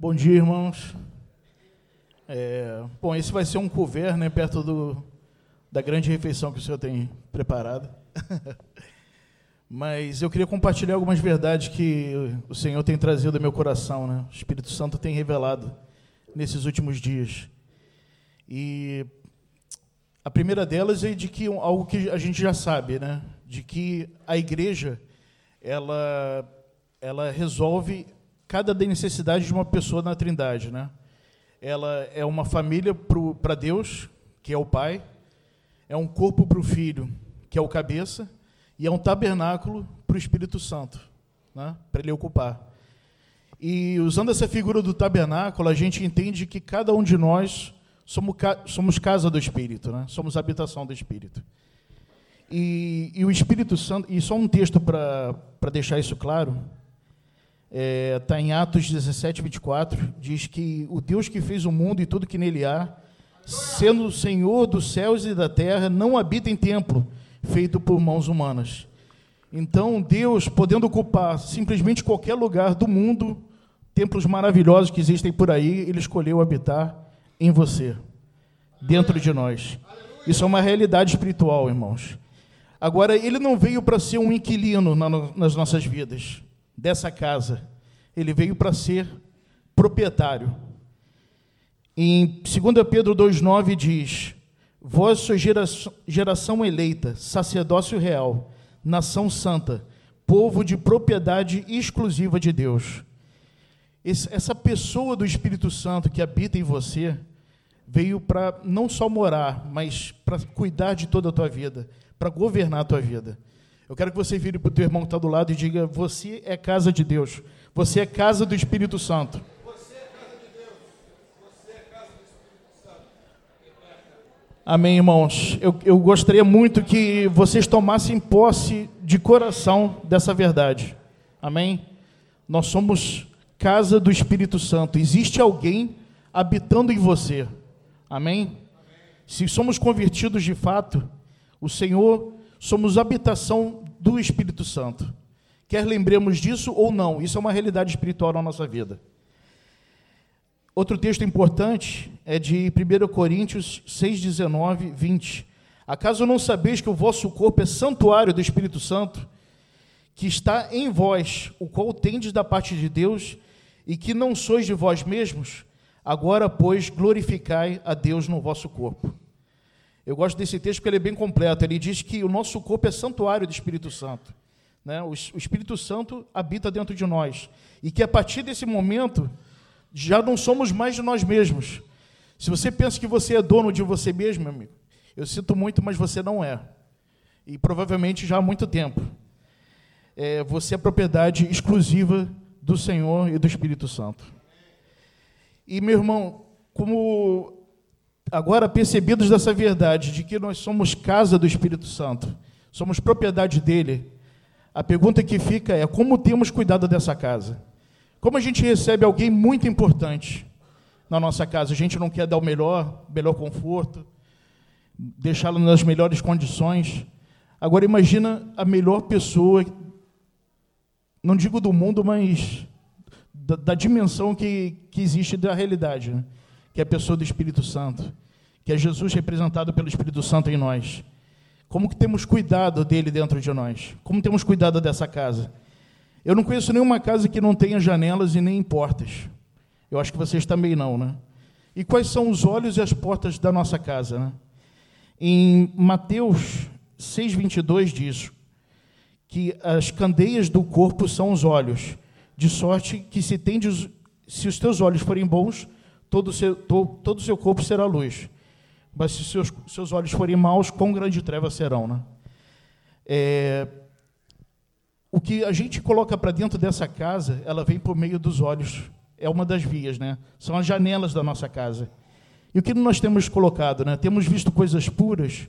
Bom dia, irmãos. É, bom, esse vai ser um couvert, né, perto do, da grande refeição que o senhor tem preparado. Mas eu queria compartilhar algumas verdades que o Senhor tem trazido ao meu coração, né? O Espírito Santo tem revelado nesses últimos dias. E a primeira delas é de que algo que a gente já sabe, né? De que a igreja ela ela resolve cada necessidade de uma pessoa na Trindade, né? Ela é uma família para Deus, que é o Pai, é um corpo para o Filho, que é o cabeça, e é um tabernáculo para o Espírito Santo, né? para ele ocupar. E usando essa figura do tabernáculo, a gente entende que cada um de nós somos, somos casa do Espírito, né? somos habitação do Espírito. E, e o Espírito Santo, e só um texto para deixar isso claro, está é, tá em Atos 17, 24, diz que o Deus que fez o mundo e tudo que nele há, sendo o Senhor dos céus e da terra, não habita em templo, feito por mãos humanas. Então, Deus, podendo ocupar simplesmente qualquer lugar do mundo, templos maravilhosos que existem por aí, Ele escolheu habitar em você, dentro de nós. Isso é uma realidade espiritual, irmãos. Agora, Ele não veio para ser um inquilino nas nossas vidas, dessa casa. Ele veio para ser proprietário. Em 2 Pedro 2,9 diz: Vós sois geração, geração eleita, sacerdócio real, nação santa, povo de propriedade exclusiva de Deus. Esse, essa pessoa do Espírito Santo que habita em você veio para não só morar, mas para cuidar de toda a tua vida, para governar a tua vida. Eu quero que você vire para o teu irmão que está do lado e diga: Você é casa de Deus, você é casa do Espírito Santo. Amém, irmãos? Eu, eu gostaria muito que vocês tomassem posse de coração dessa verdade. Amém? Nós somos casa do Espírito Santo. Existe alguém habitando em você. Amém? Se somos convertidos de fato, o Senhor, somos habitação do Espírito Santo. Quer lembremos disso ou não, isso é uma realidade espiritual na nossa vida. Outro texto importante é de 1 Coríntios 6, 19, 20. Acaso não sabeis que o vosso corpo é santuário do Espírito Santo, que está em vós, o qual tendes da parte de Deus, e que não sois de vós mesmos? Agora, pois, glorificai a Deus no vosso corpo. Eu gosto desse texto porque ele é bem completo. Ele diz que o nosso corpo é santuário do Espírito Santo. Né? O Espírito Santo habita dentro de nós. E que a partir desse momento já não somos mais de nós mesmos. Se você pensa que você é dono de você mesmo, meu amigo, eu sinto muito, mas você não é. E provavelmente já há muito tempo. É, você é propriedade exclusiva do Senhor e do Espírito Santo. E, meu irmão, como agora percebidos dessa verdade, de que nós somos casa do Espírito Santo, somos propriedade dele, a pergunta que fica é: como temos cuidado dessa casa? Como a gente recebe alguém muito importante na nossa casa, a gente não quer dar o melhor, melhor conforto, deixá-lo nas melhores condições. Agora imagina a melhor pessoa, não digo do mundo, mas da, da dimensão que, que existe da realidade, né? Que é a pessoa do Espírito Santo, que é Jesus representado pelo Espírito Santo em nós. Como que temos cuidado dele dentro de nós? Como temos cuidado dessa casa? Eu não conheço nenhuma casa que não tenha janelas e nem portas. Eu acho que vocês também não, né? E quais são os olhos e as portas da nossa casa, né? Em Mateus 6:22 diz que as candeias do corpo são os olhos, de sorte que se tendes, se os teus olhos forem bons, todo o seu, todo o seu corpo será luz. Mas se seus, seus olhos forem maus, quão grande treva serão, né? É, o que a gente coloca para dentro dessa casa, ela vem por meio dos olhos. É uma das vias, né? São as janelas da nossa casa. E o que nós temos colocado, né? Temos visto coisas puras.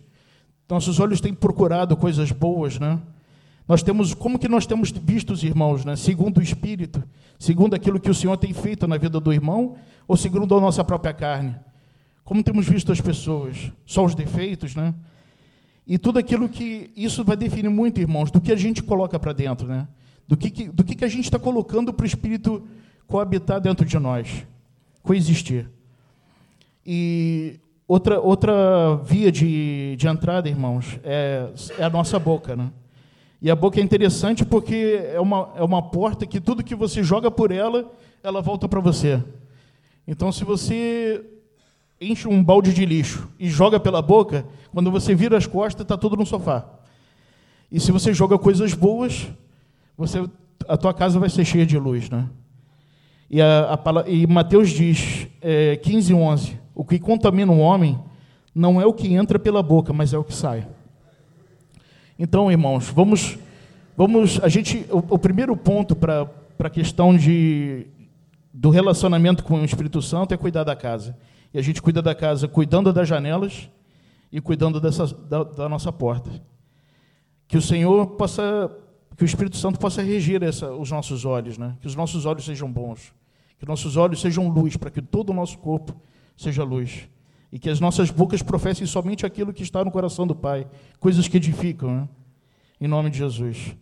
Nossos olhos têm procurado coisas boas, né? Nós temos, como que nós temos visto os irmãos, né? Segundo o Espírito, segundo aquilo que o Senhor tem feito na vida do irmão, ou segundo a nossa própria carne? Como temos visto as pessoas? Só os defeitos, né? E tudo aquilo que. Isso vai definir muito, irmãos, do que a gente coloca para dentro, né? Do que, que, do que, que a gente está colocando para o Espírito coabitar dentro de nós, coexistir. E outra, outra via de, de entrada, irmãos, é, é a nossa boca. Né? E a boca é interessante porque é uma, é uma porta que tudo que você joga por ela, ela volta para você. Então, se você enche um balde de lixo e joga pela boca, quando você vira as costas, está tudo no sofá. E se você joga coisas boas, você, a tua casa vai ser cheia de luz, né? E, a, a, e Mateus diz, é, 15, 11, o que contamina um homem não é o que entra pela boca, mas é o que sai. Então, irmãos, vamos, vamos, a gente, o, o primeiro ponto para a questão de, do relacionamento com o Espírito Santo é cuidar da casa. E a gente cuida da casa cuidando das janelas e cuidando dessa, da, da nossa porta. Que o Senhor possa, que o Espírito Santo possa reger essa, os nossos olhos, né? que os nossos olhos sejam bons, que nossos olhos sejam luz, para que todo o nosso corpo seja luz. E que as nossas bocas professem somente aquilo que está no coração do Pai, coisas que edificam, né? em nome de Jesus.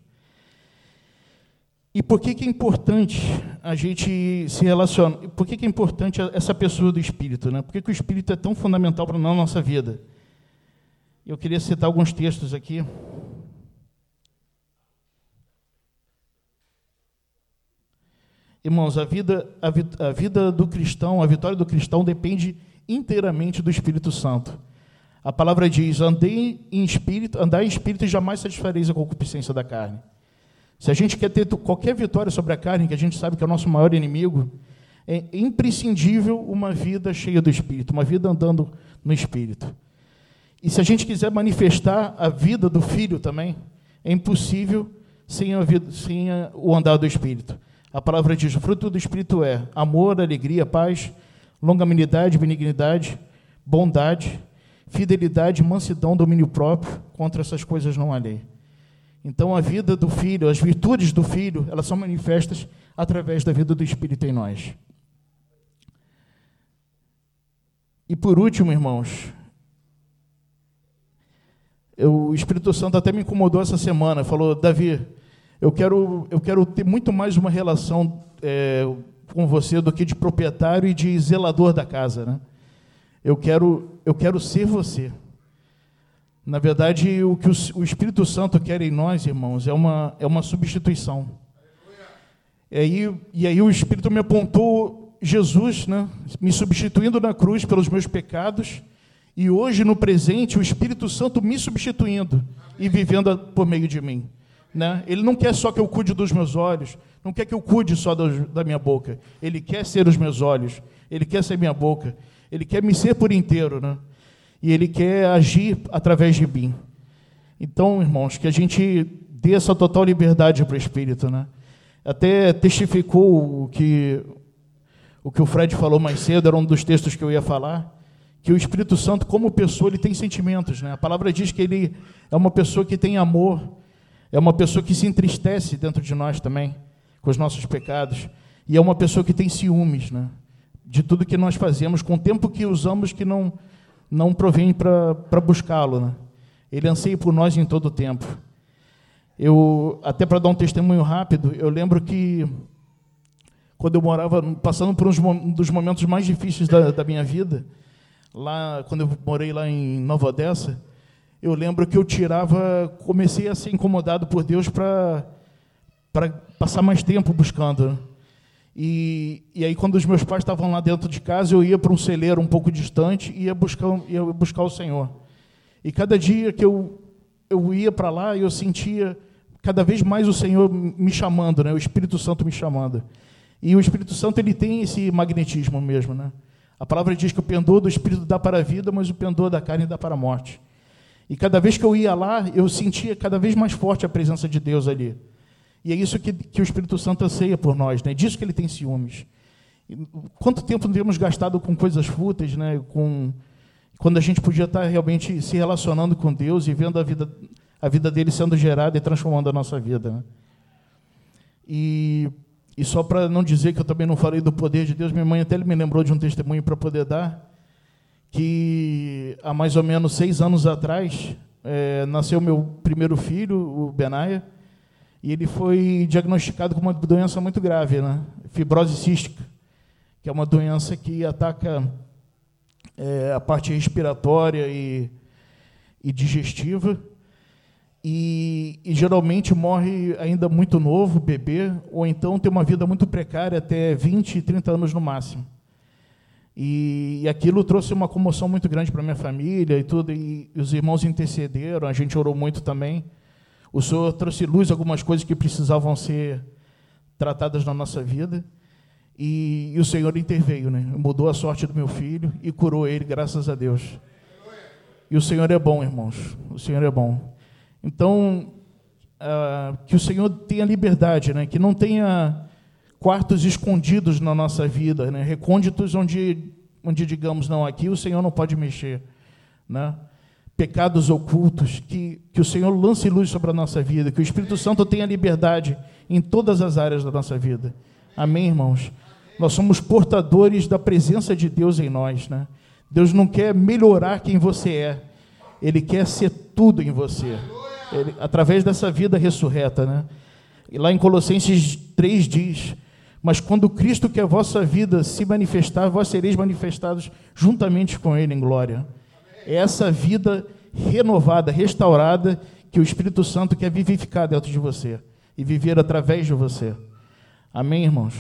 E por que, que é importante a gente se relacionar? Por que, que é importante essa pessoa do Espírito? Né? Por que, que o Espírito é tão fundamental para a nossa vida? Eu queria citar alguns textos aqui. Irmãos, a vida, a, vi, a vida do cristão, a vitória do cristão depende inteiramente do Espírito Santo. A palavra diz: andei em espírito, andai em espírito e jamais satisfareis a concupiscência da carne. Se a gente quer ter qualquer vitória sobre a carne, que a gente sabe que é o nosso maior inimigo, é imprescindível uma vida cheia do Espírito, uma vida andando no Espírito. E se a gente quiser manifestar a vida do Filho também, é impossível sem, vida, sem o andar do Espírito. A palavra diz: o fruto do Espírito é amor, alegria, paz, longanimidade, benignidade, bondade, fidelidade, mansidão, domínio próprio. Contra essas coisas não há lei. Então, a vida do Filho, as virtudes do Filho, elas são manifestas através da vida do Espírito em nós. E por último, irmãos, eu, o Espírito Santo até me incomodou essa semana. Falou, Davi, eu quero, eu quero ter muito mais uma relação é, com você do que de proprietário e de zelador da casa, né? Eu quero, eu quero ser você. Na verdade, o que o Espírito Santo quer em nós, irmãos, é uma, é uma substituição. E aí, e aí o Espírito me apontou Jesus, né, me substituindo na cruz pelos meus pecados, e hoje, no presente, o Espírito Santo me substituindo e vivendo por meio de mim. Né? Ele não quer só que eu cuide dos meus olhos, não quer que eu cuide só da minha boca. Ele quer ser os meus olhos, ele quer ser minha boca, ele quer me ser por inteiro. Né? e Ele quer agir através de mim. Então, irmãos, que a gente dê essa total liberdade para o Espírito, né? Até testificou o que o que o Fred falou mais cedo, era um dos textos que eu ia falar, que o Espírito Santo, como pessoa, ele tem sentimentos, né? A palavra diz que ele é uma pessoa que tem amor, é uma pessoa que se entristece dentro de nós também, com os nossos pecados, e é uma pessoa que tem ciúmes, né? De tudo que nós fazemos, com o tempo que usamos que não não provém para buscá-lo. Né? Ele anseia por nós em todo o tempo. Eu, até para dar um testemunho rápido, eu lembro que quando eu morava, passando por um dos momentos mais difíceis da, da minha vida, lá quando eu morei lá em Nova Odessa, eu lembro que eu tirava, comecei a ser incomodado por Deus para passar mais tempo buscando. E, e aí, quando os meus pais estavam lá dentro de casa, eu ia para um celeiro um pouco distante e ia buscar, ia buscar o Senhor. E cada dia que eu, eu ia para lá, eu sentia cada vez mais o Senhor me chamando, né? o Espírito Santo me chamando. E o Espírito Santo ele tem esse magnetismo mesmo. Né? A palavra diz que o pendor do Espírito dá para a vida, mas o pendor da carne dá para a morte. E cada vez que eu ia lá, eu sentia cada vez mais forte a presença de Deus ali. E é isso que, que o Espírito Santo anseia por nós, né? disso que ele tem ciúmes. Quanto tempo temos gastado com coisas fúteis, né? com, quando a gente podia estar realmente se relacionando com Deus e vendo a vida, a vida dele sendo gerada e transformando a nossa vida. Né? E, e só para não dizer que eu também não falei do poder de Deus, minha mãe até me lembrou de um testemunho para poder dar, que há mais ou menos seis anos atrás é, nasceu meu primeiro filho, o Benaia, E ele foi diagnosticado com uma doença muito grave, né? Fibrose cística, que é uma doença que ataca é, a parte respiratória e, e digestiva. E, e, geralmente morre ainda muito novo, bebê, ou então tem uma vida muito precária, até 20, 30 anos no máximo. E, e aquilo trouxe uma comoção muito grande para minha família e tudo, e, e os irmãos intercederam, a gente orou muito também. O Senhor trouxe luz algumas coisas que precisavam ser tratadas na nossa vida. E, e, o Senhor interveio, né? mudou a sorte do meu filho e curou ele, graças a Deus. E o Senhor é bom, irmãos. O Senhor é bom. Então, uh, que o Senhor tenha liberdade, né? que não tenha quartos escondidos na nossa vida, né? recônditos onde, onde digamos, não, aqui o Senhor não pode mexer. Né? Pecados ocultos, que, que o Senhor lance luz sobre a nossa vida, que o Espírito Santo tenha liberdade em todas as áreas da nossa vida. Amém, irmãos? Nós somos portadores da presença de Deus em nós, né? Deus não quer melhorar quem você é, Ele quer ser tudo em você, Ele, através dessa vida ressurreta, né? E lá em Colossenses 3 diz: Mas quando Cristo, que é a vossa vida, se manifestar, vós sereis manifestados juntamente com Ele em glória. É essa vida renovada, restaurada, que o Espírito Santo quer vivificar dentro de você e viver através de você. Amém, irmãos?